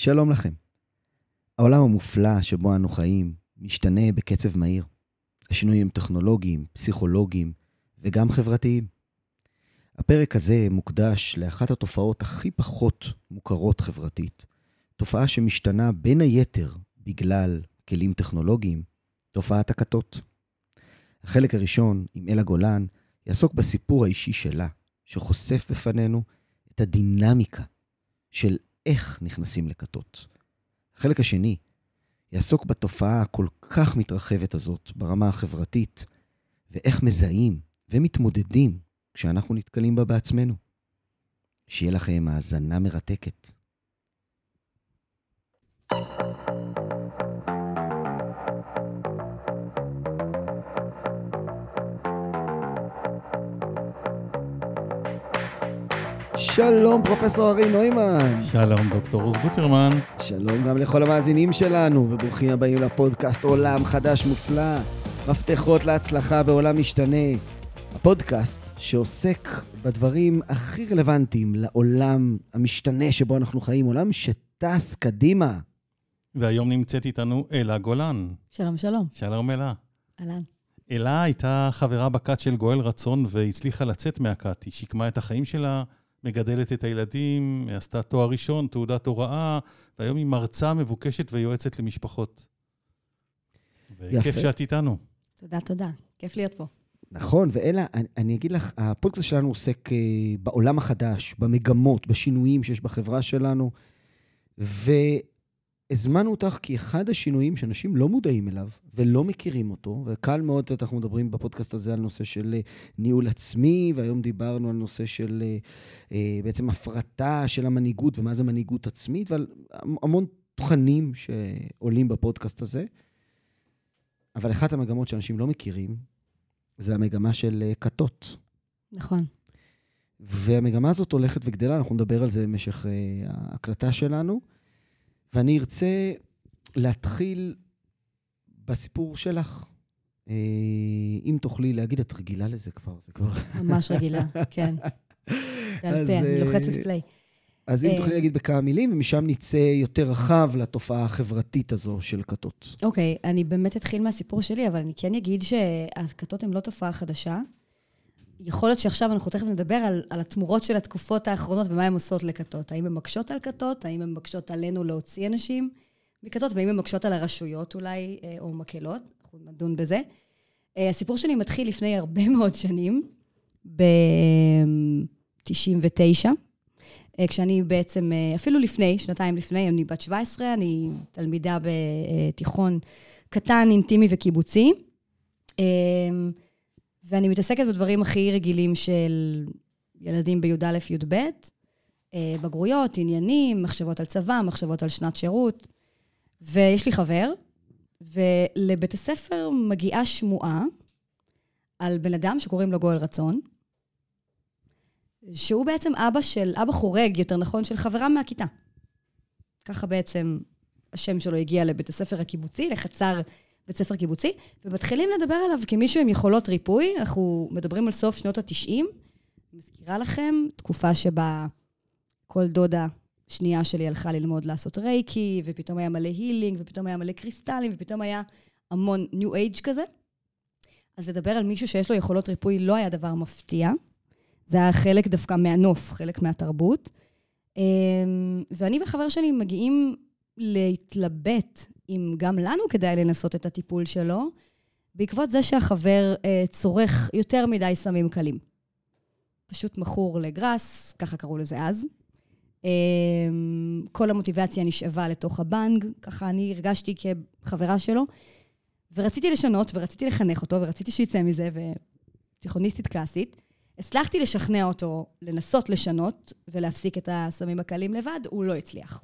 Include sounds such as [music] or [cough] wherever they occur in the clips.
שלום לכם. העולם המופלא שבו אנו חיים משתנה בקצב מהיר. השינויים טכנולוגיים, פסיכולוגיים וגם חברתיים. הפרק הזה מוקדש לאחת התופעות הכי פחות מוכרות חברתית, תופעה שמשתנה בין היתר בגלל כלים טכנולוגיים, תופעת הכתות. החלק הראשון, עם אלה גולן, יעסוק בסיפור האישי שלה, שחושף בפנינו את הדינמיקה של איך נכנסים לכתות. החלק השני יעסוק בתופעה הכל כך מתרחבת הזאת ברמה החברתית, ואיך מזהים ומתמודדים כשאנחנו נתקלים בה בעצמנו. שיהיה לכם האזנה מרתקת. שלום, פרופסור ארי נוימן. שלום, דוקטור עוז גוטרמן. שלום גם לכל המאזינים שלנו, וברוכים הבאים לפודקאסט עולם חדש מופלא, מפתחות להצלחה בעולם משתנה. הפודקאסט שעוסק בדברים הכי רלוונטיים לעולם המשתנה שבו אנחנו חיים, עולם שטס קדימה. והיום נמצאת איתנו אלה גולן. שלום, שלום. שלום אלה. אהלן. אלה הייתה חברה בכת של גואל רצון והצליחה לצאת מהכת. היא שיקמה את החיים שלה, מגדלת את הילדים, עשתה תואר ראשון, תעודת הוראה, והיום היא מרצה מבוקשת ויועצת למשפחות. יפה. וכיף שאת איתנו. תודה, תודה. כיף להיות פה. נכון, ואלה, אני, אני אגיד לך, הפודקאסט שלנו עוסק אה, בעולם החדש, במגמות, בשינויים שיש בחברה שלנו, והזמנו אותך כי אחד השינויים שאנשים לא מודעים אליו ולא מכירים אותו, וקל מאוד, אנחנו מדברים בפודקאסט הזה על נושא של אה, ניהול עצמי, והיום דיברנו על נושא של אה, אה, בעצם הפרטה של המנהיגות ומה זה מנהיגות עצמית, ועל המון תכנים שעולים בפודקאסט הזה. אבל אחת המגמות שאנשים לא מכירים, זה המגמה של כתות. נכון. והמגמה הזאת הולכת וגדלה, אנחנו נדבר על זה במשך ההקלטה שלנו. ואני ארצה להתחיל בסיפור שלך. Uh, אם תוכלי להגיד, את רגילה לזה כבר, זה כבר... ממש רגילה, כן. [laughs] בעל פה, אני אה, לוחצת פליי. אז אם אה, תוכלי להגיד בכמה מילים, ומשם נצא יותר רחב לתופעה החברתית הזו של כתות. אוקיי, אני באמת אתחיל מהסיפור שלי, אבל אני כן אגיד שהכתות הן לא תופעה חדשה. יכול להיות שעכשיו אנחנו תכף נדבר על, על התמורות של התקופות האחרונות ומה הן עושות לכתות. האם הן מקשות על כתות? האם הן מקשות עלינו להוציא אנשים מכתות? והאם הן מקשות על הרשויות אולי, אה, או מקלות? אנחנו נדון בזה. אה, הסיפור שלי מתחיל לפני הרבה [laughs] מאוד שנים, ב-99. אה, כשאני בעצם, אפילו לפני, שנתיים לפני, אני בת 17, אני תלמידה בתיכון קטן, אינטימי וקיבוצי. אה, ואני מתעסקת בדברים הכי רגילים של ילדים בי"א, י"ב, בגרויות, עניינים, מחשבות על צבא, מחשבות על שנת שירות. ויש לי חבר, ולבית הספר מגיעה שמועה על בן אדם שקוראים לו גואל רצון, שהוא בעצם אבא של, אבא חורג, יותר נכון, של חברה מהכיתה. ככה בעצם השם שלו הגיע לבית הספר הקיבוצי, לחצר בית ספר קיבוצי, ומתחילים לדבר עליו כמישהו עם יכולות ריפוי. אנחנו מדברים על סוף שנות ה-90. אני מזכירה לכם, תקופה שבה כל דודה שנייה שלי הלכה ללמוד לעשות רייקי, ופתאום היה מלא הילינג, ופתאום היה מלא קריסטלים, ופתאום היה המון ניו אייג' כזה. אז לדבר על מישהו שיש לו יכולות ריפוי לא היה דבר מפתיע. זה היה חלק דווקא מהנוף, חלק מהתרבות. אמ, ואני וחבר שלי מגיעים להתלבט אם גם לנו כדאי לנסות את הטיפול שלו, בעקבות זה שהחבר אה, צורך יותר מדי סמים קלים. פשוט מכור לגראס, ככה קראו לזה אז. אה, כל המוטיבציה נשאבה לתוך הבנג, ככה אני הרגשתי כחברה שלו, ורציתי לשנות, ורציתי לחנך אותו, ורציתי שיצא מזה, ותיכוניסטית קלאסית. הצלחתי לשכנע אותו לנסות לשנות ולהפסיק את הסמים הקלים לבד, הוא לא הצליח.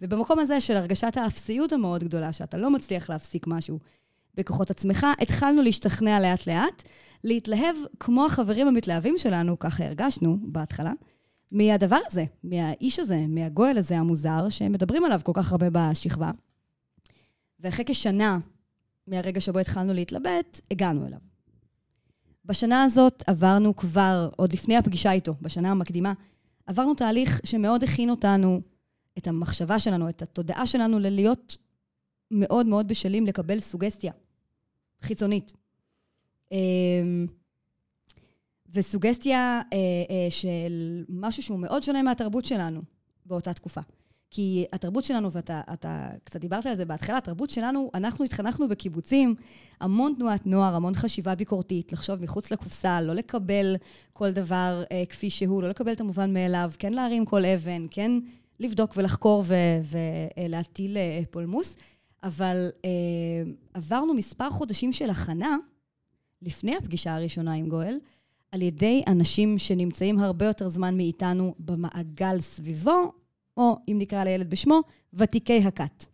ובמקום הזה של הרגשת האפסיות המאוד גדולה, שאתה לא מצליח להפסיק משהו בכוחות עצמך, התחלנו להשתכנע לאט-לאט, להתלהב כמו החברים המתלהבים שלנו, ככה הרגשנו בהתחלה, מהדבר הזה, מהאיש הזה, מהגואל הזה המוזר, שהם מדברים עליו כל כך הרבה בשכבה. ואחרי כשנה מהרגע שבו התחלנו להתלבט, הגענו אליו. בשנה הזאת עברנו כבר, עוד לפני הפגישה איתו, בשנה המקדימה, עברנו תהליך שמאוד הכין אותנו את המחשבה שלנו, את התודעה שלנו, ללהיות מאוד מאוד בשלים לקבל סוגסטיה חיצונית. אמ, וסוגסטיה אה, אה, של משהו שהוא מאוד שונה מהתרבות שלנו באותה תקופה. כי התרבות שלנו, ואתה אתה קצת דיברת על זה בהתחלה, התרבות שלנו, אנחנו התחנכנו בקיבוצים, המון תנועת נוער, המון חשיבה ביקורתית, לחשוב מחוץ לקופסה, לא לקבל כל דבר אה, כפי שהוא, לא לקבל את המובן מאליו, כן להרים כל אבן, כן לבדוק ולחקור ולהטיל אה, פולמוס. אבל אה, עברנו מספר חודשים של הכנה, לפני הפגישה הראשונה עם גואל, על ידי אנשים שנמצאים הרבה יותר זמן מאיתנו במעגל סביבו, או אם נקרא לילד בשמו, ותיקי הכת.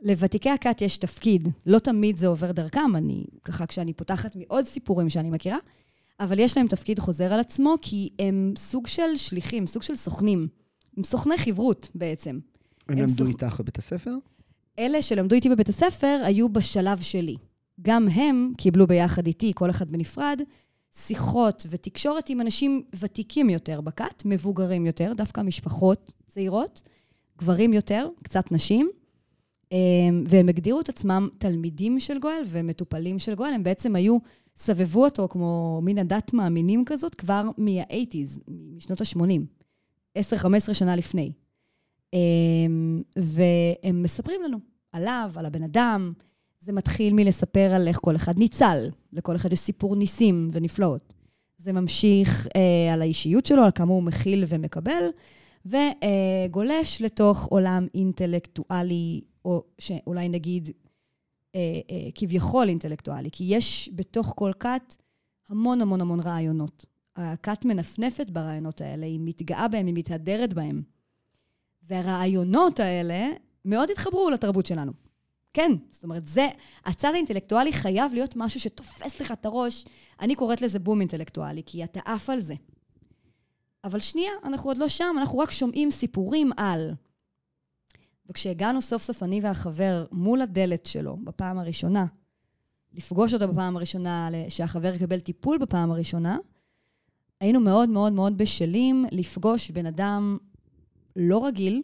לוותיקי הכת יש תפקיד, לא תמיד זה עובר דרכם, אני, ככה כשאני פותחת מעוד סיפורים שאני מכירה, אבל יש להם תפקיד חוזר על עצמו, כי הם סוג של שליחים, סוג של סוכנים. הם סוכני חברות בעצם. הם הם למדו סוכ- איתך בבית הספר? אלה שלמדו איתי בבית הספר היו בשלב שלי. גם הם קיבלו ביחד איתי, כל אחד בנפרד, שיחות ותקשורת עם אנשים ותיקים יותר בכת, מבוגרים יותר, דווקא משפחות צעירות, גברים יותר, קצת נשים, אמ, והם הגדירו את עצמם תלמידים של גואל ומטופלים של גואל, הם בעצם היו, סבבו אותו כמו מין הדת מאמינים כזאת כבר מה-80's, משנות ה-80, 10-15 שנה לפני. אמ, והם מספרים לנו עליו, על הבן אדם. זה מתחיל מלספר על איך כל אחד ניצל, לכל אחד יש סיפור ניסים ונפלאות. זה ממשיך אה, על האישיות שלו, על כמה הוא מכיל ומקבל, וגולש לתוך עולם אינטלקטואלי, או שאולי נגיד אה, אה, כביכול אינטלקטואלי, כי יש בתוך כל כת המון המון המון רעיונות. הכת מנפנפת ברעיונות האלה, היא מתגאה בהם, היא מתהדרת בהם. והרעיונות האלה מאוד התחברו לתרבות שלנו. כן, זאת אומרת, זה, הצד האינטלקטואלי חייב להיות משהו שתופס לך את הראש. אני קוראת לזה בום אינטלקטואלי, כי אתה עף על זה. אבל שנייה, אנחנו עוד לא שם, אנחנו רק שומעים סיפורים על. וכשהגענו סוף סוף, אני והחבר, מול הדלת שלו, בפעם הראשונה, לפגוש אותו בפעם הראשונה, שהחבר יקבל טיפול בפעם הראשונה, היינו מאוד מאוד מאוד בשלים לפגוש בן אדם לא רגיל,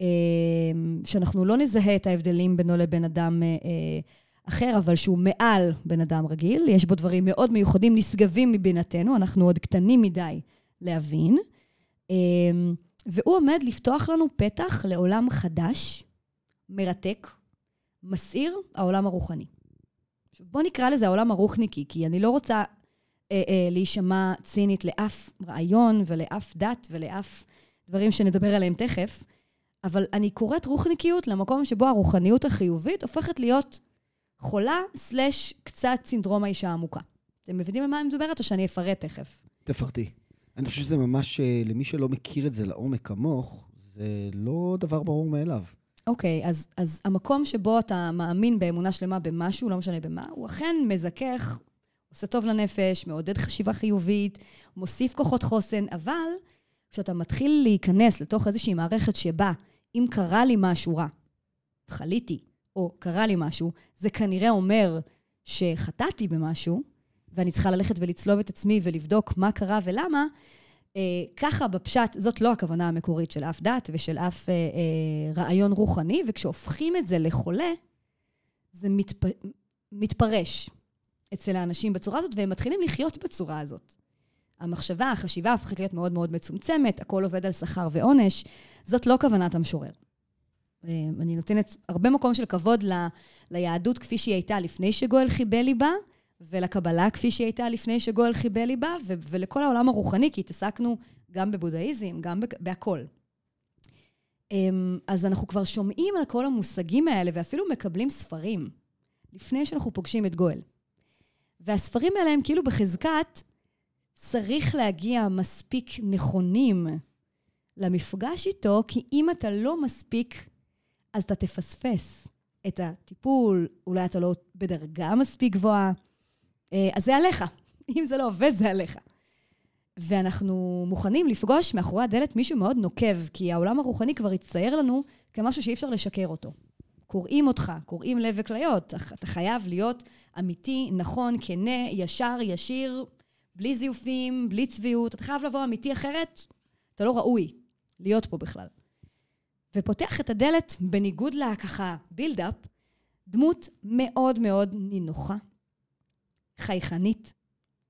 אה, שאנחנו לא נזהה את ההבדלים בינו לבין אדם אה, אחר, אבל שהוא מעל בן אדם רגיל. יש בו דברים מאוד מיוחדים, נשגבים מבינתנו, אנחנו עוד קטנים מדי להבין. אה, והוא עומד לפתוח לנו פתח לעולם חדש, מרתק, מסעיר, העולם הרוחני. בואו נקרא לזה העולם הרוחניקי, כי אני לא רוצה אה, אה, להישמע צינית לאף רעיון ולאף דת ולאף דברים שנדבר עליהם תכף, אבל אני קוראת רוחניקיות למקום שבו הרוחניות החיובית הופכת להיות חולה סלש קצת סינדרום האישה העמוקה. אתם מבינים על מה אני מדברת או שאני אפרט תכף? תפרטי. אני חושב שזה ממש, אה, למי שלא מכיר את זה לעומק כמוך, זה לא דבר ברור מאליו. אוקיי, okay, אז, אז המקום שבו אתה מאמין באמונה שלמה במשהו, לא משנה במה, הוא אכן מזכך, עושה טוב לנפש, מעודד חשיבה חיובית, מוסיף כוחות חוסן, אבל כשאתה מתחיל להיכנס לתוך איזושהי מערכת שבה, אם קרה לי משהו רע, חליתי, או קרה לי משהו, זה כנראה אומר שחטאתי במשהו, ואני צריכה ללכת ולצלוב את עצמי ולבדוק מה קרה ולמה, אה, ככה בפשט, זאת לא הכוונה המקורית של אף דת ושל אף אה, אה, רעיון רוחני, וכשהופכים את זה לחולה, זה מתפ... מתפרש אצל האנשים בצורה הזאת, והם מתחילים לחיות בצורה הזאת. המחשבה, החשיבה הופכת להיות מאוד מאוד מצומצמת, הכל עובד על שכר ועונש. זאת לא כוונת המשורר. אני נותנת הרבה מקום של כבוד ל, ליהדות כפי שהיא הייתה לפני שגואל חיבל לי בה, ולקבלה כפי שהיא הייתה לפני שגואל חיבל לי בה, ו- ולכל העולם הרוחני, כי התעסקנו גם בבודהיזם, גם בהכול. אז אנחנו כבר שומעים על כל המושגים האלה, ואפילו מקבלים ספרים, לפני שאנחנו פוגשים את גואל. והספרים האלה הם כאילו בחזקת צריך להגיע מספיק נכונים למפגש איתו, כי אם אתה לא מספיק, אז אתה תפספס את הטיפול, אולי אתה לא בדרגה מספיק גבוהה, אז זה עליך. [laughs] אם זה לא עובד, זה עליך. ואנחנו מוכנים לפגוש מאחורי הדלת מישהו מאוד נוקב, כי העולם הרוחני כבר הצטייר לנו כמשהו שאי אפשר לשקר אותו. קוראים אותך, קוראים לב וכליות. אתה חייב להיות אמיתי, נכון, כנה, ישר, ישיר, בלי זיופים, בלי צביעות. אתה חייב לבוא אמיתי אחרת, אתה לא ראוי להיות פה בכלל. ופותח את הדלת, בניגוד לככה בילדאפ, דמות מאוד מאוד נינוחה, חייכנית,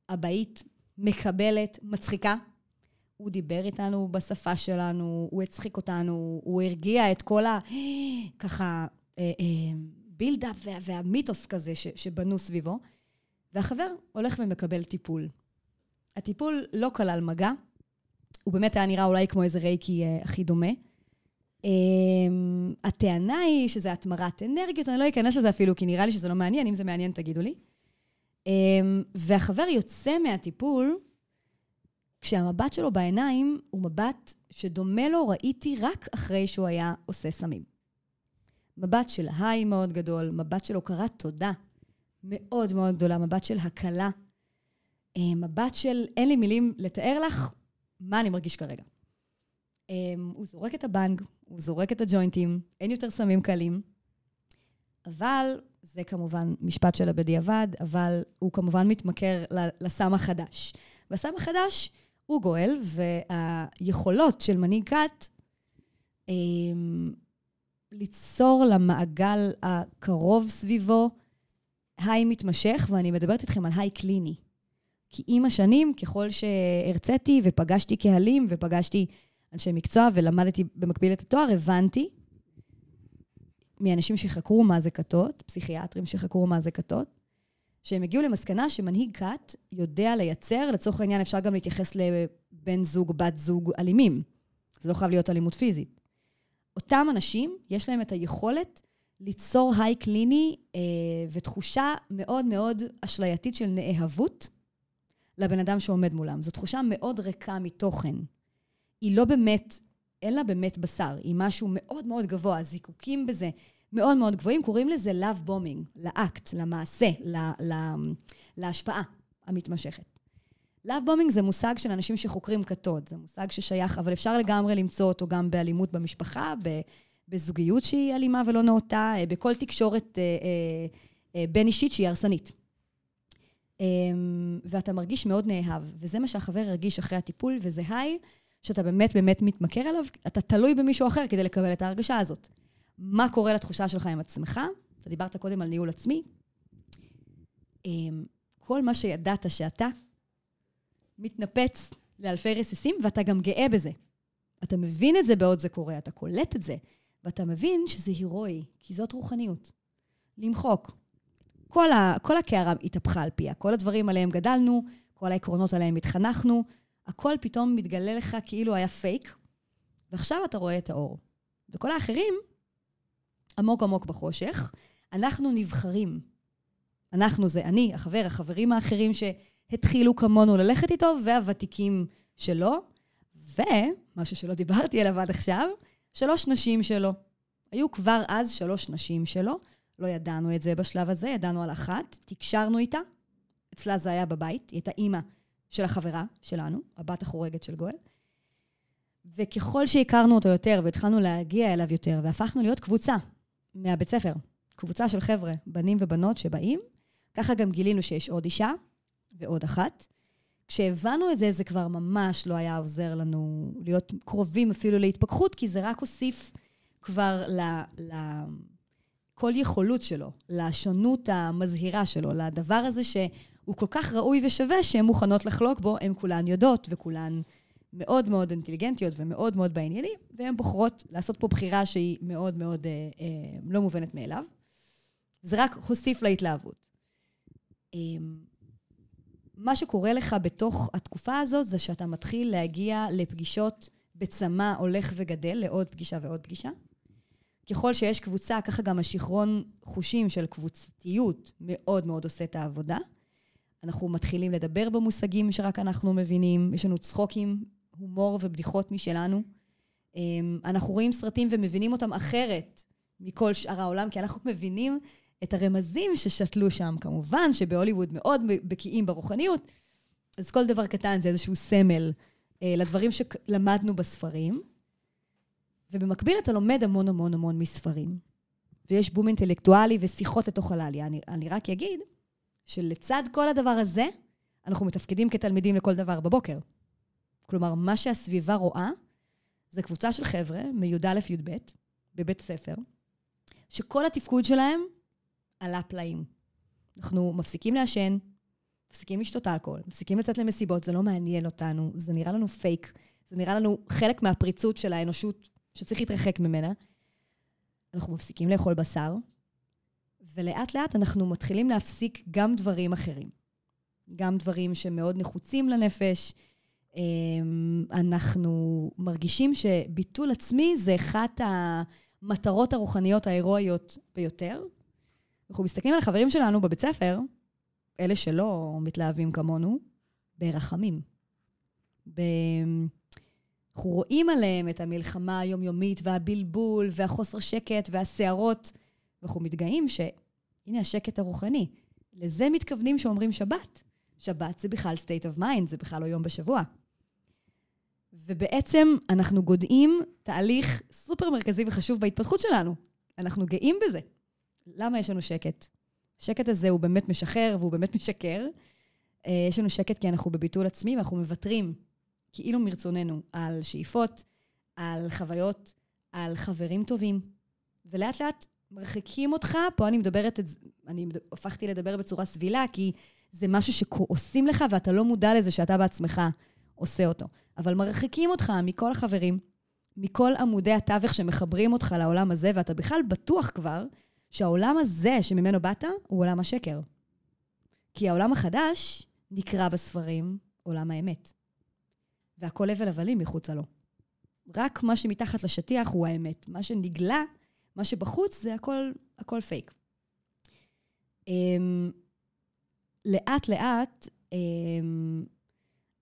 אבאית, מקבלת, מצחיקה. הוא דיבר איתנו בשפה שלנו, הוא הצחיק אותנו, הוא הרגיע את כל ה... ככה, אה, אה, בילדאפ וה, והמיתוס כזה ש, שבנו סביבו. והחבר הולך ומקבל טיפול. הטיפול לא כלל מגע, הוא באמת היה נראה אולי כמו איזה רייקי אה, הכי דומה. אה, הטענה היא שזה התמרת אנרגיות, אני לא אכנס לזה אפילו, כי נראה לי שזה לא מעניין, אם זה מעניין תגידו לי. אה, והחבר יוצא מהטיפול, כשהמבט שלו בעיניים הוא מבט שדומה לו ראיתי רק אחרי שהוא היה עושה סמים. מבט של היי מאוד גדול, מבט של הוקרת תודה מאוד מאוד גדולה, מבט של הקלה, אה, מבט של אין לי מילים לתאר לך מה אני מרגיש כרגע. אה, הוא זורק את הבנג, הוא זורק את הג'וינטים, אין יותר סמים קלים, אבל זה כמובן משפט של הבדיעבד, אבל הוא כמובן מתמכר לסם החדש. והסם החדש הוא גואל, והיכולות של מנהיג כת אה, ליצור למעגל הקרוב סביבו היי מתמשך, ואני מדברת איתכם על היי קליני. כי עם השנים, ככל שהרציתי ופגשתי קהלים ופגשתי אנשי מקצוע ולמדתי במקביל את התואר, הבנתי מאנשים שחקרו מה זה כתות, פסיכיאטרים שחקרו מה זה כתות, שהם הגיעו למסקנה שמנהיג כת יודע לייצר, לצורך העניין אפשר גם להתייחס לבן זוג, בת זוג אלימים. זה לא חייב להיות אלימות פיזית. אותם אנשים, יש להם את היכולת ליצור היי קליני אה, ותחושה מאוד מאוד אשלייתית של נאהבות לבן אדם שעומד מולם. זו תחושה מאוד ריקה מתוכן. היא לא באמת, אין לה באמת בשר, היא משהו מאוד מאוד גבוה, הזיקוקים בזה מאוד מאוד גבוהים, קוראים לזה love bombing, לאקט, למעשה, לה, לה, להשפעה המתמשכת. Love bombing זה מושג של אנשים שחוקרים כתות, זה מושג ששייך, אבל אפשר לגמרי למצוא אותו גם באלימות במשפחה, בזוגיות שהיא אלימה ולא נאותה, אה, בכל תקשורת אה, אה, בין אישית שהיא הרסנית. אמ, ואתה מרגיש מאוד נאהב, וזה מה שהחבר הרגיש אחרי הטיפול, וזה היי שאתה באמת באמת מתמכר אליו, אתה תלוי במישהו אחר כדי לקבל את ההרגשה הזאת. מה קורה לתחושה שלך עם עצמך? אתה דיברת קודם על ניהול עצמי. אמ, כל מה שידעת שאתה מתנפץ לאלפי רסיסים, ואתה גם גאה בזה. אתה מבין את זה בעוד זה קורה, אתה קולט את זה, ואתה מבין שזה הירואי, כי זאת רוחניות. למחוק. כל, ה, כל הקערה התהפכה על פיה, כל הדברים עליהם גדלנו, כל העקרונות עליהם התחנכנו, הכל פתאום מתגלה לך כאילו היה פייק, ועכשיו אתה רואה את האור. וכל האחרים, עמוק עמוק בחושך, אנחנו נבחרים. אנחנו זה אני, החבר, החברים האחרים שהתחילו כמונו ללכת איתו, והוותיקים שלו, ומשהו שלא דיברתי עליו עד עכשיו, שלוש נשים שלו. היו כבר אז שלוש נשים שלו, לא ידענו את זה בשלב הזה, ידענו על אחת, תקשרנו איתה, אצלה זה היה בבית, היא הייתה אימא של החברה שלנו, הבת החורגת של גואל. וככל שהכרנו אותו יותר והתחלנו להגיע אליו יותר, והפכנו להיות קבוצה מהבית ספר, קבוצה של חבר'ה, בנים ובנות שבאים, ככה גם גילינו שיש עוד אישה ועוד אחת. כשהבנו את זה, זה כבר ממש לא היה עוזר לנו להיות קרובים אפילו להתפכחות, כי זה רק הוסיף כבר ל... ל כל יכולות שלו, לשונות המזהירה שלו, לדבר הזה שהוא כל כך ראוי ושווה שהן מוכנות לחלוק בו, הן כולן יודעות וכולן מאוד מאוד אינטליגנטיות ומאוד מאוד בעניינים, והן בוחרות לעשות פה בחירה שהיא מאוד מאוד אה, אה, לא מובנת מאליו. זה רק הוסיף להתלהבות. אה, מה שקורה לך בתוך התקופה הזאת זה שאתה מתחיל להגיע לפגישות בצמא הולך וגדל, לעוד פגישה ועוד פגישה. ככל שיש קבוצה, ככה גם השיכרון חושים של קבוצתיות מאוד מאוד עושה את העבודה. אנחנו מתחילים לדבר במושגים שרק אנחנו מבינים, יש לנו צחוקים, הומור ובדיחות משלנו. אמ, אנחנו רואים סרטים ומבינים אותם אחרת מכל שאר העולם, כי אנחנו מבינים את הרמזים ששתלו שם. כמובן שבהוליווד מאוד בקיאים ברוחניות, אז כל דבר קטן זה איזשהו סמל אה, לדברים שלמדנו בספרים. ובמקביל אתה לומד המון המון המון מספרים. ויש בום אינטלקטואלי ושיחות לתוך הלליה. אני, אני רק אגיד שלצד כל הדבר הזה, אנחנו מתפקדים כתלמידים לכל דבר בבוקר. כלומר, מה שהסביבה רואה, זה קבוצה של חבר'ה מי"א-י"ב, בבית ספר, שכל התפקוד שלהם עלה פלאים. אנחנו מפסיקים לעשן, מפסיקים לשתות אלכוהול, מפסיקים לצאת למסיבות, זה לא מעניין אותנו, זה נראה לנו פייק, זה נראה לנו חלק מהפריצות של האנושות שצריך להתרחק ממנה. אנחנו מפסיקים לאכול בשר, ולאט לאט אנחנו מתחילים להפסיק גם דברים אחרים. גם דברים שמאוד נחוצים לנפש. אמ, אנחנו מרגישים שביטול עצמי זה אחת המטרות הרוחניות ההירואיות ביותר. אנחנו מסתכלים על החברים שלנו בבית ספר, אלה שלא מתלהבים כמונו, ברחמים. ב... אנחנו רואים עליהם את המלחמה היומיומית והבלבול והחוסר שקט והסערות, ואנחנו מתגאים שהנה השקט הרוחני. לזה מתכוונים שאומרים שבת. שבת זה בכלל state of mind, זה בכלל לא יום בשבוע. ובעצם אנחנו גודעים תהליך סופר מרכזי וחשוב בהתפתחות שלנו. אנחנו גאים בזה. למה יש לנו שקט? השקט הזה הוא באמת משחרר והוא באמת משקר. אה, יש לנו שקט כי אנחנו בביטול עצמי ואנחנו מוותרים, כאילו מרצוננו, על שאיפות, על חוויות, על חברים טובים. ולאט לאט מרחיקים אותך, פה אני מדברת, אני הפכתי לדבר בצורה סבילה, כי זה משהו שעושים לך ואתה לא מודע לזה שאתה בעצמך עושה אותו. אבל מרחיקים אותך מכל החברים, מכל עמודי התווך שמחברים אותך לעולם הזה, ואתה בכלל בטוח כבר שהעולם הזה שממנו באת הוא עולם השקר. כי העולם החדש נקרא בספרים עולם האמת. והכל הבל הבלים מחוצה לו. רק מה שמתחת לשטיח הוא האמת. מה שנגלה, מה שבחוץ, זה הכל, הכל פייק. Um, לאט לאט um,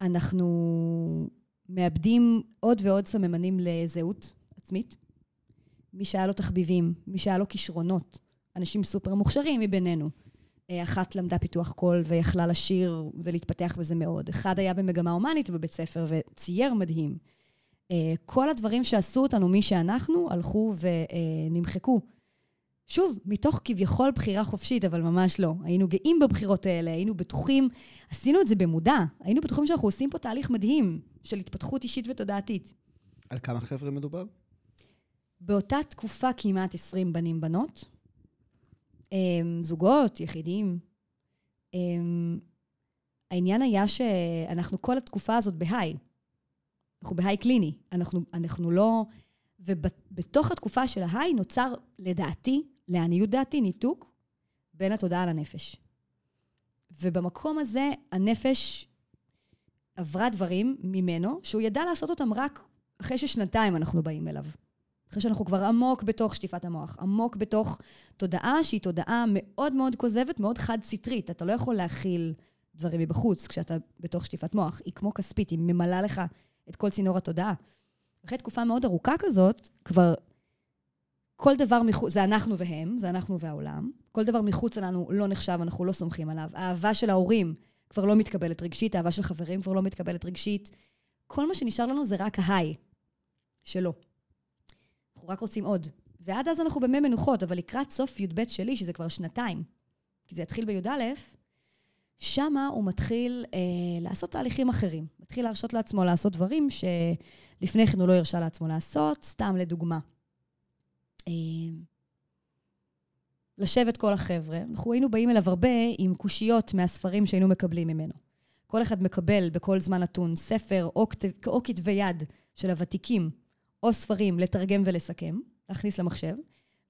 אנחנו מאבדים עוד ועוד סממנים לזהות עצמית. מי שהיה לו תחביבים, מי שהיה לו כישרונות, אנשים סופר מוכשרים מבינינו. אה, אחת למדה פיתוח קול ויכלה לשיר ולהתפתח בזה מאוד. אחד היה במגמה הומנית בבית ספר וצייר מדהים. אה, כל הדברים שעשו אותנו מי שאנחנו, הלכו ונמחקו. שוב, מתוך כביכול בחירה חופשית, אבל ממש לא. היינו גאים בבחירות האלה, היינו בטוחים, עשינו את זה במודע, היינו בטוחים שאנחנו עושים פה תהליך מדהים של התפתחות אישית ותודעתית. על כמה חבר'ה מדובר? באותה תקופה כמעט 20 בנים בנות, אמ, זוגות, יחידים. אמ, העניין היה שאנחנו כל התקופה הזאת בהיי. אנחנו בהיי קליני. אנחנו, אנחנו לא... ובתוך התקופה של ההיי נוצר, לדעתי, לעניות דעתי, ניתוק בין התודעה לנפש. ובמקום הזה הנפש עברה דברים ממנו, שהוא ידע לעשות אותם רק אחרי ששנתיים אנחנו באים אליו. אחרי שאנחנו כבר עמוק בתוך שטיפת המוח, עמוק בתוך תודעה שהיא תודעה מאוד מאוד כוזבת, מאוד חד-סטרית. אתה לא יכול להכיל דברים מבחוץ כשאתה בתוך שטיפת מוח. היא כמו כספית, היא ממלאה לך את כל צינור התודעה. אחרי תקופה מאוד ארוכה כזאת, כבר כל דבר מחוץ, זה אנחנו והם, זה אנחנו והעולם. כל דבר מחוץ לנו לא נחשב, אנחנו לא סומכים עליו. האהבה של ההורים כבר לא מתקבלת רגשית, האהבה של חברים כבר לא מתקבלת רגשית. כל מה שנשאר לנו זה רק ההיי שלו. אנחנו רק רוצים עוד. ועד אז אנחנו במי מנוחות, אבל לקראת סוף י"ב שלי, שזה כבר שנתיים, כי זה יתחיל בי"א, שמה הוא מתחיל אה, לעשות תהליכים אחרים. מתחיל להרשות לעצמו לעשות דברים שלפני כן הוא לא הרשה לעצמו לעשות, סתם לדוגמה. אה, לשבת כל החבר'ה. אנחנו היינו באים אליו הרבה עם קושיות מהספרים שהיינו מקבלים ממנו. כל אחד מקבל בכל זמן נתון ספר או, כתב, או כתבי יד של הוותיקים או ספרים לתרגם ולסכם, להכניס למחשב,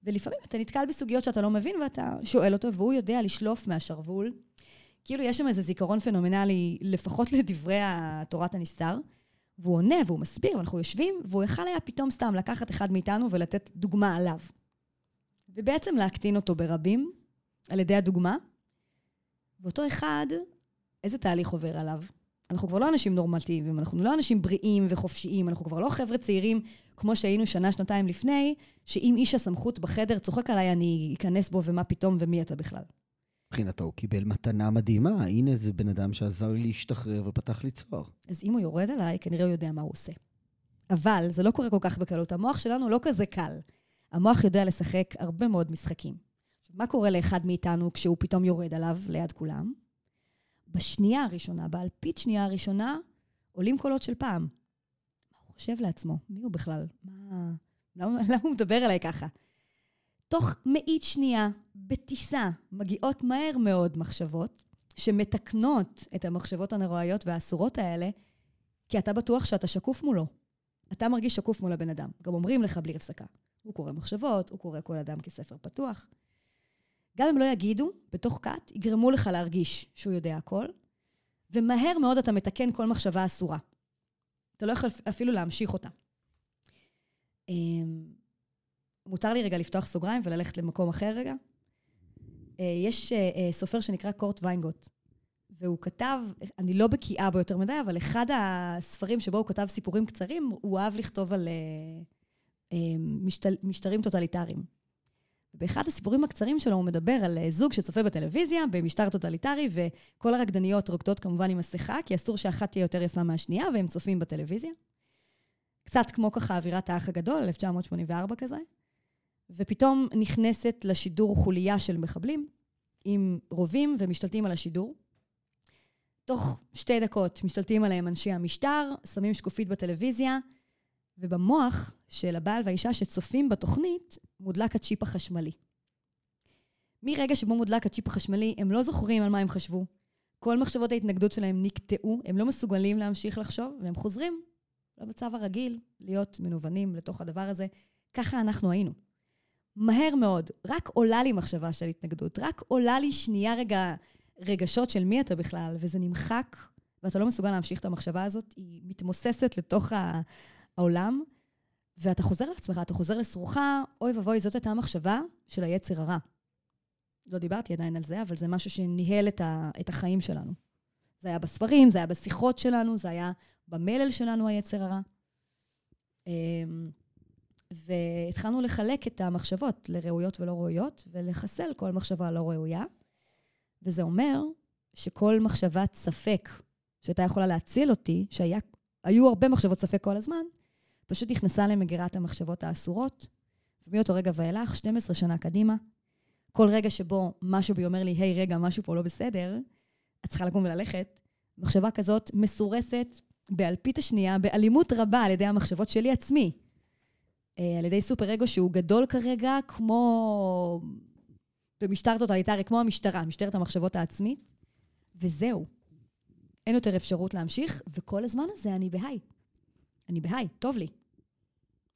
ולפעמים אתה נתקל בסוגיות שאתה לא מבין ואתה שואל אותו, והוא יודע לשלוף מהשרוול. כאילו יש שם איזה זיכרון פנומנלי, לפחות לדברי תורת הנסתר, והוא עונה והוא מסביר, ואנחנו יושבים, והוא יכל היה פתאום סתם לקחת אחד מאיתנו ולתת דוגמה עליו. ובעצם להקטין אותו ברבים, על ידי הדוגמה, ואותו אחד, איזה תהליך עובר עליו? אנחנו כבר לא אנשים נורמטיביים, אנחנו לא אנשים בריאים וחופשיים, אנחנו כבר לא חבר'ה צעירים כמו שהיינו שנה, שנתיים לפני, שאם איש הסמכות בחדר צוחק עליי, אני אכנס בו ומה פתאום ומי אתה בכלל. מבחינתו הוא קיבל מתנה מדהימה, הנה זה בן אדם שעזר לי להשתחרר ופתח לי צוהר. אז אם הוא יורד עליי, כנראה הוא יודע מה הוא עושה. אבל זה לא קורה כל כך בקלות. המוח שלנו לא כזה קל. המוח יודע לשחק הרבה מאוד משחקים. מה קורה לאחד מאיתנו כשהוא פתאום יורד עליו ליד כולם? בשנייה הראשונה, באלפית שנייה הראשונה, עולים קולות של פעם. מה הוא חושב לעצמו, מי הוא בכלל? מה... למה, [laughs] למה הוא מדבר אליי ככה? תוך מאית שנייה, בטיסה, מגיעות מהר מאוד מחשבות שמתקנות את המחשבות הנוראיות והאסורות האלה, כי אתה בטוח שאתה שקוף מולו. אתה מרגיש שקוף מול הבן אדם. גם אומרים לך בלי הפסקה. הוא קורא מחשבות, הוא קורא כל אדם כספר פתוח. גם אם לא יגידו, בתוך כת, יגרמו לך להרגיש שהוא יודע הכל, ומהר מאוד אתה מתקן כל מחשבה אסורה. אתה לא יכול אפילו להמשיך אותה. אמ, מותר לי רגע לפתוח סוגריים וללכת למקום אחר רגע? אה, יש אה, אה, סופר שנקרא קורט ויינגוט, והוא כתב, אני לא בקיאה בו יותר מדי, אבל אחד הספרים שבו הוא כתב סיפורים קצרים, הוא אהב לכתוב על משטרים טוטליטריים. באחד הסיפורים הקצרים שלו הוא מדבר על זוג שצופה בטלוויזיה במשטר טוטליטרי, וכל הרקדניות רוקדות כמובן עם מסכה, כי אסור שאחת תהיה יותר יפה מהשנייה, והם צופים בטלוויזיה. קצת כמו ככה אווירת האח הגדול, 1984 כזה. ופתאום נכנסת לשידור חוליה של מחבלים עם רובים ומשתלטים על השידור. תוך שתי דקות משתלטים עליהם אנשי המשטר, שמים שקופית בטלוויזיה, ובמוח של הבעל והאישה שצופים בתוכנית מודלק הצ'יפ החשמלי. מרגע שבו מודלק הצ'יפ החשמלי, הם לא זוכרים על מה הם חשבו. כל מחשבות ההתנגדות שלהם נקטעו, הם לא מסוגלים להמשיך לחשוב, והם חוזרים למצב הרגיל, להיות מנוונים לתוך הדבר הזה. ככה אנחנו היינו. מהר מאוד, רק עולה לי מחשבה של התנגדות, רק עולה לי שנייה רגע רגשות של מי אתה בכלל, וזה נמחק, ואתה לא מסוגל להמשיך את המחשבה הזאת, היא מתמוססת לתוך העולם, ואתה חוזר לעצמך, אתה חוזר לסרוחה, אוי ואבוי, זאת הייתה המחשבה של היצר הרע. לא דיברתי עדיין על זה, אבל זה משהו שניהל את, ה, את החיים שלנו. זה היה בספרים, זה היה בשיחות שלנו, זה היה במלל שלנו, היצר הרע. אמ, והתחלנו לחלק את המחשבות לראויות ולא ראויות, ולחסל כל מחשבה לא ראויה. וזה אומר שכל מחשבת ספק שהייתה יכולה להציל אותי, שהיו הרבה מחשבות ספק כל הזמן, פשוט נכנסה למגירת המחשבות האסורות, ומאותו רגע ואילך, 12 שנה קדימה, כל רגע שבו משהו בי אומר לי, היי, hey, רגע, משהו פה לא בסדר, את צריכה לקום וללכת, מחשבה כזאת מסורסת באלפית השנייה, באלימות רבה על ידי המחשבות שלי עצמי. אה, על ידי סופר אגו שהוא גדול כרגע, כמו במשטר טוטליטרי, כמו המשטרה, משטרת המחשבות העצמית, וזהו. אין יותר אפשרות להמשיך, וכל הזמן הזה אני ב high. אני ב high, טוב לי.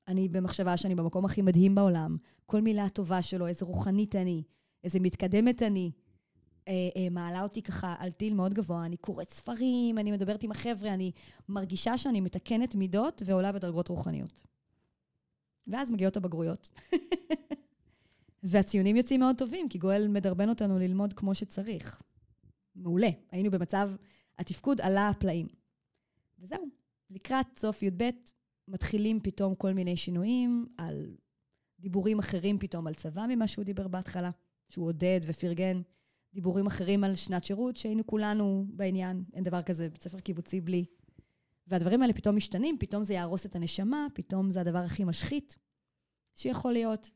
אני במחשבה שאני במקום הכי מדהים בעולם, כל מילה טובה שלו, איזה רוחנית אני, איזה מתקדמת אני, אה, אה, מעלה אותי ככה על טיל מאוד גבוה, אני קוראת ספרים, אני מדברת עם החבר'ה, אני מרגישה שאני מתקנת מידות ועולה בדרגות רוחניות. ואז מגיעות הבגרויות. [laughs] והציונים יוצאים מאוד טובים, כי גואל מדרבן אותנו ללמוד כמו שצריך. מעולה. היינו במצב, התפקוד עלה הפלאים. וזהו. לקראת סוף י"ב מתחילים פתאום כל מיני שינויים על דיבורים אחרים פתאום על צבא ממה שהוא דיבר בהתחלה, שהוא עודד ופרגן. דיבורים אחרים על שנת שירות, שהיינו כולנו בעניין, אין דבר כזה בית ספר קיבוצי בלי. והדברים האלה פתאום משתנים, פתאום זה יהרוס את הנשמה, פתאום זה הדבר הכי משחית שיכול להיות.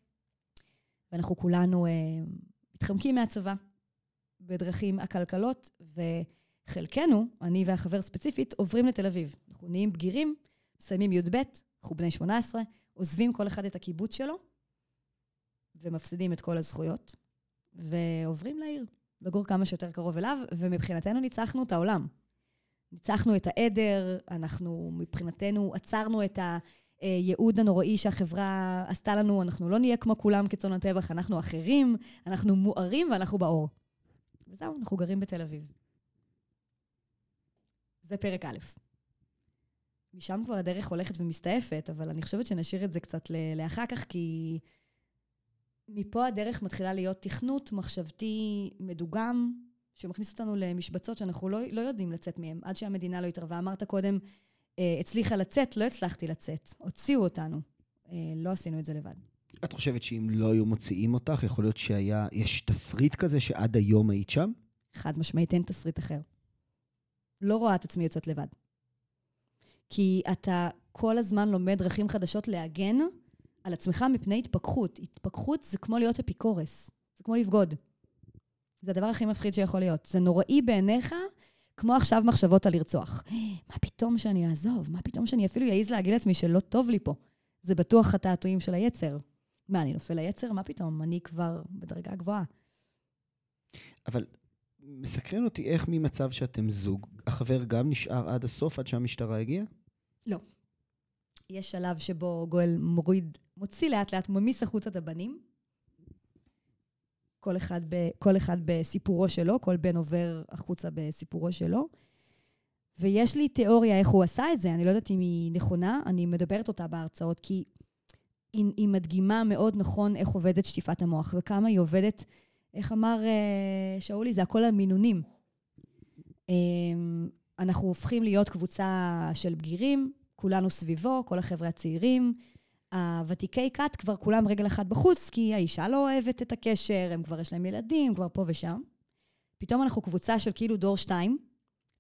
ואנחנו כולנו אה, מתחמקים מהצבא בדרכים עקלקלות, וחלקנו, אני והחבר ספציפית, עוברים לתל אביב. אנחנו נהיים בגירים, מסיימים י"ב, אנחנו בני 18, עוזבים כל אחד את הקיבוץ שלו, ומפסידים את כל הזכויות, ועוברים לעיר, לגור כמה שיותר קרוב אליו, ומבחינתנו ניצחנו את העולם. ניצחנו את העדר, אנחנו מבחינתנו עצרנו את הייעוד הנוראי שהחברה עשתה לנו, אנחנו לא נהיה כמו כולם כצאן הטבח, אנחנו אחרים, אנחנו מוארים ואנחנו באור. וזהו, אנחנו גרים בתל אביב. זה פרק א'. משם כבר הדרך הולכת ומסתעפת, אבל אני חושבת שנשאיר את זה קצת לאחר כך, כי מפה הדרך מתחילה להיות תכנות מחשבתי מדוגם, שמכניס אותנו למשבצות שאנחנו לא, לא יודעים לצאת מהן, עד שהמדינה לא התערבה. אמרת קודם, אה, הצליחה לצאת, לא הצלחתי לצאת. הוציאו אותנו. אה, לא עשינו את זה לבד. את חושבת שאם לא היו מוציאים אותך, יכול להיות שהיה, יש תסריט כזה שעד היום היית שם? חד משמעית, אין תסריט אחר. לא רואה את עצמי יוצאת לבד. כי אתה כל הזמן לומד דרכים חדשות להגן על עצמך מפני התפכחות. התפכחות זה כמו להיות אפיקורס, זה כמו לבגוד. זה הדבר הכי מפחיד שיכול להיות. זה נוראי בעיניך כמו עכשיו מחשבות על לרצוח. [gasps] מה פתאום שאני אעזוב? מה פתאום שאני אפילו אעז להגיד לעצמי שלא טוב לי פה? זה בטוח התעתועים של היצר. מה, אני נופל ליצר? מה פתאום? אני כבר בדרגה גבוהה. אבל מסקרן אותי איך ממצב שאתם זוג, החבר גם נשאר עד הסוף, עד שהמשטרה הגיעה? יש שלב שבו גואל מוריד, מוציא לאט לאט, ממיס החוצה את הבנים. כל אחד, ב, כל אחד בסיפורו שלו, כל בן עובר החוצה בסיפורו שלו. ויש לי תיאוריה איך הוא עשה את זה, אני לא יודעת אם היא נכונה, אני מדברת אותה בהרצאות, כי היא, היא מדגימה מאוד נכון איך עובדת שטיפת המוח, וכמה היא עובדת, איך אמר uh, שאולי, זה הכל המינונים. Um, אנחנו הופכים להיות קבוצה של בגירים, כולנו סביבו, כל החבר'ה הצעירים. הוותיקי כת כבר כולם רגל אחת בחוץ, כי האישה לא אוהבת את הקשר, הם כבר יש להם ילדים, כבר פה ושם. פתאום אנחנו קבוצה של כאילו דור שתיים,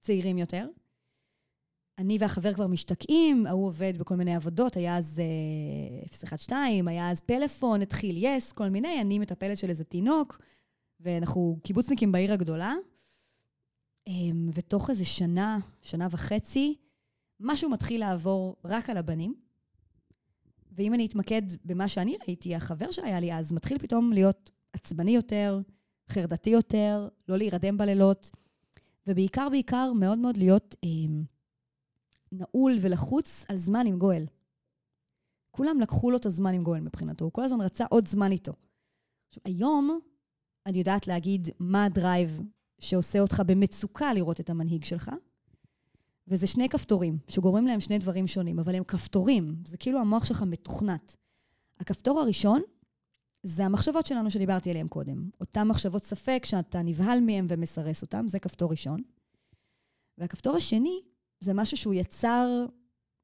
צעירים יותר. אני והחבר כבר משתקעים, ההוא עובד בכל מיני עבודות, היה אז uh, 012, היה אז פלאפון, התחיל יס, כל מיני, אני מטפלת של איזה תינוק, ואנחנו קיבוצניקים בעיר הגדולה. Um, ותוך איזה שנה, שנה וחצי, משהו מתחיל לעבור רק על הבנים. ואם אני אתמקד במה שאני ראיתי, החבר שהיה לי אז מתחיל פתאום להיות עצבני יותר, חרדתי יותר, לא להירדם בלילות, ובעיקר, בעיקר, מאוד מאוד להיות אה, נעול ולחוץ על זמן עם גואל. כולם לקחו לו את הזמן עם גואל מבחינתו, הוא כל הזמן רצה עוד זמן איתו. עכשיו, היום אני יודעת להגיד מה הדרייב שעושה אותך במצוקה לראות את המנהיג שלך, וזה שני כפתורים, שגורמים להם שני דברים שונים, אבל הם כפתורים, זה כאילו המוח שלך מתוכנת. הכפתור הראשון זה המחשבות שלנו שדיברתי עליהן קודם. אותן מחשבות ספק שאתה נבהל מהן ומסרס אותן, זה כפתור ראשון. והכפתור השני זה משהו שהוא יצר,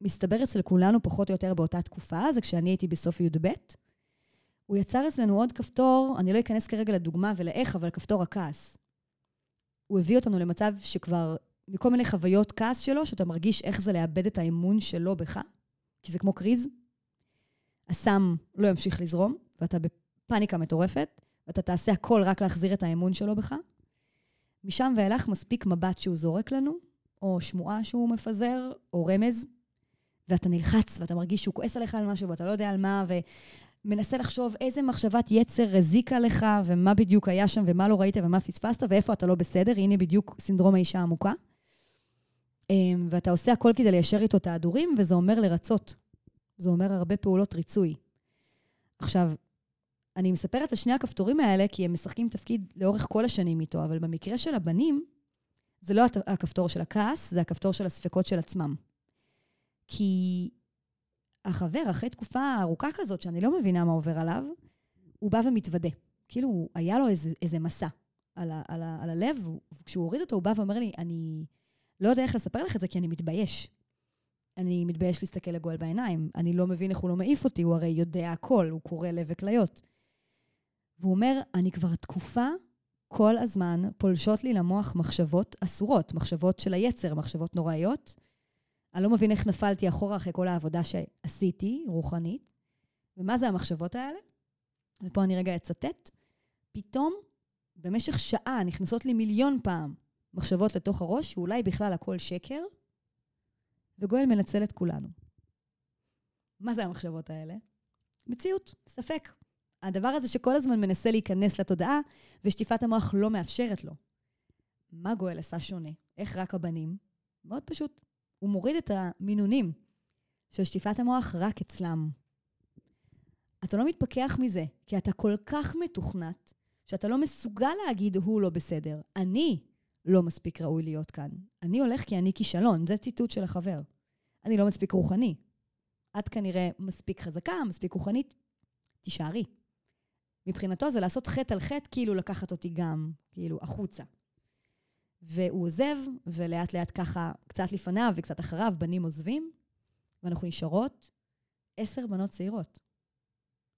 מסתבר אצל כולנו פחות או יותר באותה תקופה, זה כשאני הייתי בסוף י"ב. הוא יצר אצלנו עוד כפתור, אני לא אכנס כרגע לדוגמה ולאיך, אבל כפתור הכעס. הוא הביא אותנו למצב שכבר מכל מיני חוויות כעס שלו, שאתה מרגיש איך זה לאבד את האמון שלו בך, כי זה כמו קריז. הסם לא ימשיך לזרום, ואתה בפאניקה מטורפת, ואתה תעשה הכל רק להחזיר את האמון שלו בך. משם ואילך מספיק מבט שהוא זורק לנו, או שמועה שהוא מפזר, או רמז, ואתה נלחץ, ואתה מרגיש שהוא כועס עליך על משהו, ואתה לא יודע על מה, ומנסה לחשוב איזה מחשבת יצר הזיקה לך, ומה בדיוק היה שם, ומה לא ראית, ומה פספסת, ואיפה אתה לא בסדר. הנה בדיוק סינדרום האישה העמוקה. אמ, ואתה עושה הכל כדי ליישר איתו את ההדורים, וזה אומר לרצות. זה אומר הרבה פעולות ריצוי. עכשיו, אני מספרת על שני הכפתורים האלה, כי הם משחקים תפקיד לאורך כל השנים איתו, אבל במקרה של הבנים, זה לא הכפתור של הכעס, זה הכפתור של הספקות של עצמם. כי החבר, אחרי תקופה ארוכה כזאת, שאני לא מבינה מה עובר עליו, הוא בא ומתוודה. כאילו, היה לו איזה, איזה מסע על, ה, על, ה, על הלב, וכשהוא הוריד אותו, הוא בא ואומר לי, אני לא יודע איך לספר לך את זה, כי אני מתבייש. אני מתבייש להסתכל לגואל בעיניים. אני לא מבין איך הוא לא מעיף אותי, הוא הרי יודע הכל, הוא קורא לב וכליות. והוא אומר, אני כבר תקופה, כל הזמן, פולשות לי למוח מחשבות אסורות, מחשבות של היצר, מחשבות נוראיות. אני לא מבין איך נפלתי אחורה אחרי כל העבודה שעשיתי, רוחנית. ומה זה המחשבות האלה? ופה אני רגע אצטט. פתאום, במשך שעה נכנסות לי מיליון פעם מחשבות לתוך הראש, שאולי בכלל הכל שקר, וגואל מנצל את כולנו. מה זה המחשבות האלה? מציאות, ספק. הדבר הזה שכל הזמן מנסה להיכנס לתודעה, ושטיפת המוח לא מאפשרת לו. מה גואל עשה שונה? איך רק הבנים? מאוד פשוט. הוא מוריד את המינונים של שטיפת המוח רק אצלם. אתה לא מתפכח מזה, כי אתה כל כך מתוכנת, שאתה לא מסוגל להגיד הוא לא בסדר. אני לא מספיק ראוי להיות כאן. אני הולך כי אני כישלון, זה ציטוט של החבר. אני לא מספיק רוחני. את כנראה מספיק חזקה, מספיק רוחנית, תישארי. מבחינתו זה לעשות חטא על חטא, כאילו לקחת אותי גם, כאילו, החוצה. והוא עוזב, ולאט לאט ככה, קצת לפניו וקצת אחריו, בנים עוזבים, ואנחנו נשארות עשר בנות צעירות.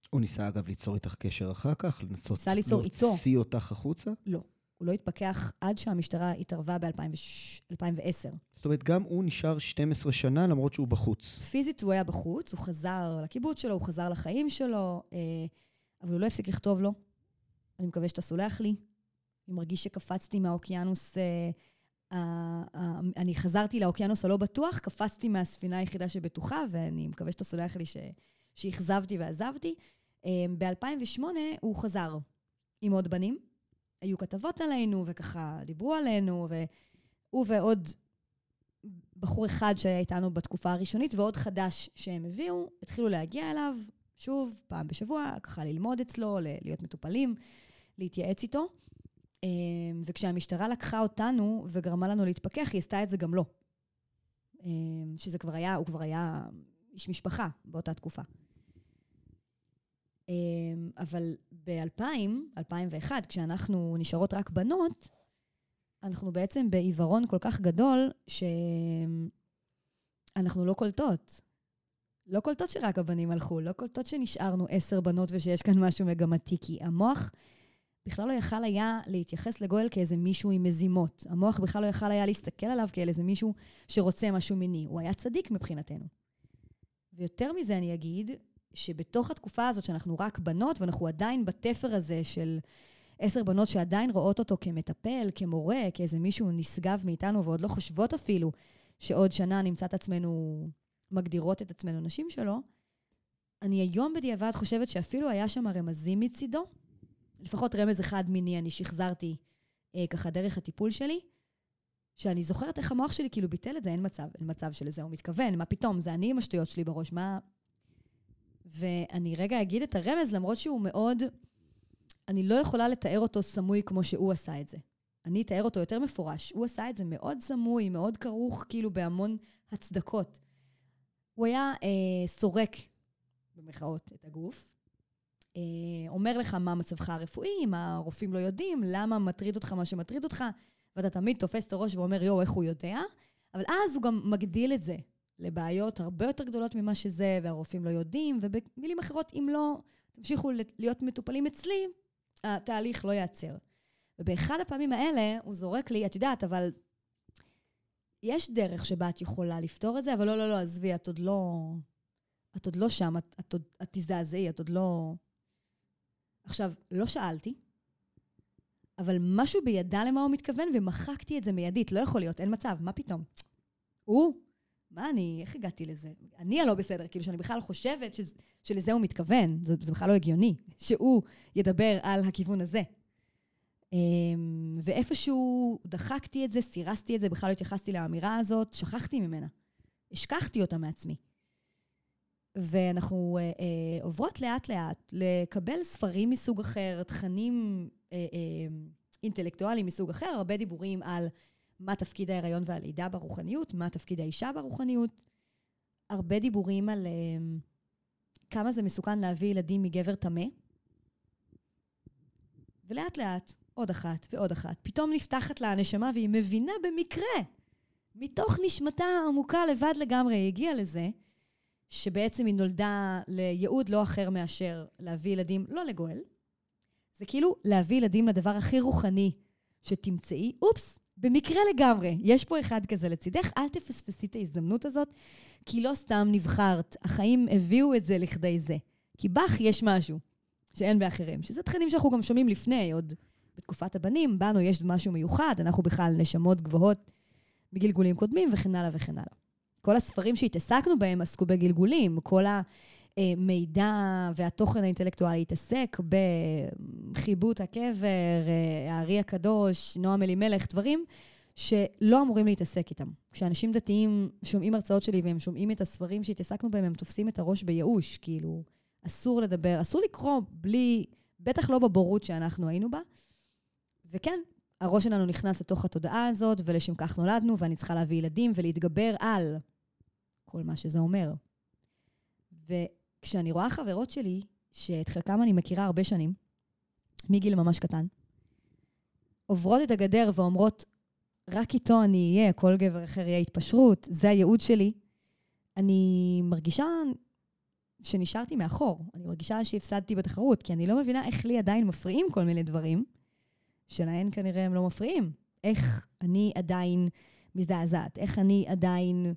הוא ניסה, אגב, ליצור איתך קשר אחר כך? לנסות ניסה ליצור איתו. להוציא אותך החוצה? לא. הוא לא התפכח עד שהמשטרה התערבה ב-2010. זאת אומרת, גם הוא נשאר 12 שנה למרות שהוא בחוץ. פיזית הוא היה בחוץ, הוא חזר לקיבוץ שלו, הוא חזר לחיים שלו, אה, אבל הוא לא הפסיק לכתוב לו. אני מקווה שאתה סולח לי. אני מרגיש שקפצתי מהאוקיינוס אה, אני חזרתי לאוקיינוס הלא בטוח, קפצתי מהספינה היחידה שבטוחה, ואני מקווה שאתה סולח לי שאכזבתי ועזבתי. ב-2008 הוא חזר עם עוד בנים. היו כתבות עלינו, וככה דיברו עלינו, והוא ועוד בחור אחד שהיה איתנו בתקופה הראשונית, ועוד חדש שהם הביאו, התחילו להגיע אליו, שוב, פעם בשבוע, ככה ללמוד אצלו, להיות מטופלים, להתייעץ איתו. אמ, וכשהמשטרה לקחה אותנו וגרמה לנו להתפכח, היא עשתה את זה גם לו. אמ, שזה כבר היה, הוא כבר היה איש משפחה באותה תקופה. אמ, אבל ב-2000, 2001, כשאנחנו נשארות רק בנות, אנחנו בעצם בעיוורון כל כך גדול, שאנחנו לא קולטות. לא קולטות שרק הבנים הלכו, לא קולטות שנשארנו עשר בנות ושיש כאן משהו מגמתי, כי המוח בכלל לא יכל היה להתייחס לגואל כאיזה מישהו עם מזימות. המוח בכלל לא יכל היה להסתכל עליו כאל איזה מישהו שרוצה משהו מיני. הוא היה צדיק מבחינתנו. ויותר מזה אני אגיד, שבתוך התקופה הזאת שאנחנו רק בנות, ואנחנו עדיין בתפר הזה של עשר בנות שעדיין רואות אותו כמטפל, כמורה, כאיזה מישהו נשגב מאיתנו, ועוד לא חושבות אפילו שעוד שנה נמצא את עצמנו, מגדירות את עצמנו נשים שלו, אני היום בדיעבד חושבת שאפילו היה שם רמזים מצידו, לפחות רמז אחד מיני אני שחזרתי אה, ככה דרך הטיפול שלי, שאני זוכרת איך המוח שלי כאילו ביטל את זה, אין מצב, אין מצב שלזה הוא מתכוון, מה פתאום, זה אני עם השטויות שלי בראש, מה... ואני רגע אגיד את הרמז, למרות שהוא מאוד... אני לא יכולה לתאר אותו סמוי כמו שהוא עשה את זה. אני אתאר אותו יותר מפורש. הוא עשה את זה מאוד סמוי, מאוד כרוך כאילו בהמון הצדקות. הוא היה אה, סורק, במרכאות, את הגוף, אומר לך מה מצבך הרפואי, מה הרופאים לא יודעים, למה מטריד אותך מה שמטריד אותך, ואתה תמיד תופס את הראש ואומר, יואו, איך הוא יודע? אבל אז הוא גם מגדיל את זה לבעיות הרבה יותר גדולות ממה שזה, והרופאים לא יודעים, ובמילים אחרות, אם לא תמשיכו להיות מטופלים אצלי, התהליך לא ייעצר. ובאחד הפעמים האלה הוא זורק לי, את יודעת, אבל יש דרך שבה את יכולה לפתור את זה, אבל לא, לא, לא, עזבי, את עוד לא... את עוד לא שם, את, את, את תזדעזעי, את עוד לא... עכשיו, לא שאלתי, אבל משהו בידע למה הוא מתכוון, ומחקתי את זה מיידית. לא יכול להיות, אין מצב, מה פתאום? הוא? מה אני, איך הגעתי לזה? אני הלא בסדר, כאילו שאני בכלל חושבת שזה, שלזה הוא מתכוון, זה, זה בכלל לא הגיוני, שהוא ידבר על הכיוון הזה. אמ, ואיפשהו דחקתי את זה, סירסתי את זה, בכלל לא התייחסתי לאמירה הזאת, שכחתי ממנה. השכחתי אותה מעצמי. ואנחנו אה, אה, עוברות לאט-לאט לקבל ספרים מסוג אחר, תכנים אה, אה, אינטלקטואליים מסוג אחר, הרבה דיבורים על מה תפקיד ההיריון והלידה ברוחניות, מה תפקיד האישה ברוחניות, הרבה דיבורים על אה, כמה זה מסוכן להביא ילדים מגבר טמא. ולאט-לאט, עוד אחת ועוד אחת, פתאום נפתחת לה הנשמה והיא מבינה במקרה, מתוך נשמתה העמוקה לבד לגמרי, היא הגיעה לזה, שבעצם היא נולדה לייעוד לא אחר מאשר להביא ילדים, לא לגואל. זה כאילו להביא ילדים לדבר הכי רוחני שתמצאי. אופס, במקרה לגמרי, יש פה אחד כזה לצידך, אל תפספסי את ההזדמנות הזאת, כי לא סתם נבחרת, החיים הביאו את זה לכדי זה. כי בך יש משהו שאין באחרים, שזה תכנים שאנחנו גם שומעים לפני, עוד בתקופת הבנים, בנו יש משהו מיוחד, אנחנו בכלל נשמות גבוהות בגלגולים קודמים וכן הלאה וכן הלאה. כל הספרים שהתעסקנו בהם עסקו בגלגולים, כל המידע והתוכן האינטלקטואלי התעסק בחיבוט הקבר, הארי הקדוש, נועם אלימלך, דברים שלא אמורים להתעסק איתם. כשאנשים דתיים שומעים הרצאות שלי והם שומעים את הספרים שהתעסקנו בהם, הם תופסים את הראש בייאוש, כאילו, אסור לדבר, אסור לקרוא בלי, בטח לא בבורות שאנחנו היינו בה. וכן, הראש שלנו נכנס לתוך התודעה הזאת, ולשם כך נולדנו, ואני צריכה להביא ילדים ולהתגבר על כל מה שזה אומר. וכשאני רואה חברות שלי, שאת חלקם אני מכירה הרבה שנים, מגיל ממש קטן, עוברות את הגדר ואומרות, רק איתו אני אהיה, כל גבר אחר יהיה התפשרות, זה הייעוד שלי, אני מרגישה שנשארתי מאחור. אני מרגישה שהפסדתי בתחרות, כי אני לא מבינה איך לי עדיין מפריעים כל מיני דברים, שלהן כנראה הם לא מפריעים. איך אני עדיין מזדעזעת, איך אני עדיין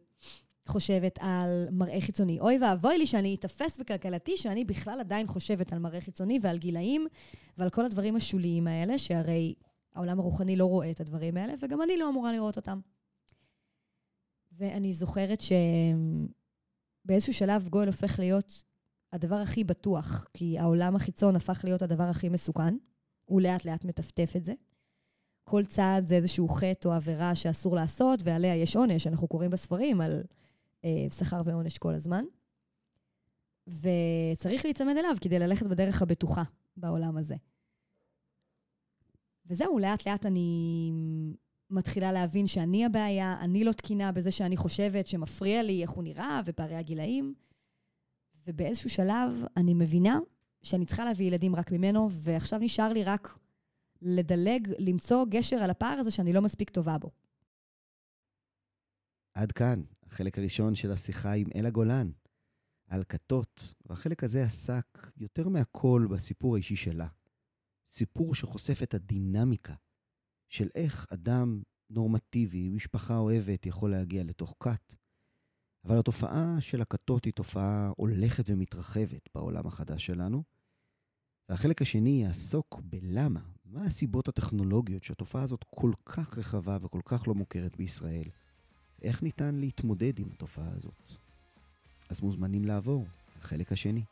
חושבת על מראה חיצוני. אוי ואבוי לי שאני אתפס בכלכלתי, שאני בכלל עדיין חושבת על מראה חיצוני ועל גילאים ועל כל הדברים השוליים האלה, שהרי העולם הרוחני לא רואה את הדברים האלה, וגם אני לא אמורה לראות אותם. ואני זוכרת שבאיזשהו שלב גואל הופך להיות הדבר הכי בטוח, כי העולם החיצון הפך להיות הדבר הכי מסוכן. הוא לאט לאט מטפטף את זה. כל צעד זה איזשהו חטא או עבירה שאסור לעשות, ועליה יש עונש. אנחנו קוראים בספרים על שכר ועונש כל הזמן. וצריך להיצמד אליו כדי ללכת בדרך הבטוחה בעולם הזה. וזהו, לאט לאט אני מתחילה להבין שאני הבעיה, אני לא תקינה בזה שאני חושבת שמפריע לי איך הוא נראה ופערי הגילאים. ובאיזשהו שלב אני מבינה שאני צריכה להביא ילדים רק ממנו, ועכשיו נשאר לי רק לדלג, למצוא גשר על הפער הזה שאני לא מספיק טובה בו. עד כאן, החלק הראשון של השיחה עם אלה גולן, על כתות, והחלק הזה עסק יותר מהכל בסיפור האישי שלה. סיפור שחושף את הדינמיקה של איך אדם נורמטיבי, משפחה אוהבת, יכול להגיע לתוך כת. אבל התופעה של הכתות היא תופעה הולכת ומתרחבת בעולם החדש שלנו. והחלק השני יעסוק בלמה, מה הסיבות הטכנולוגיות שהתופעה הזאת כל כך רחבה וכל כך לא מוכרת בישראל, ואיך ניתן להתמודד עם התופעה הזאת. אז מוזמנים לעבור לחלק השני.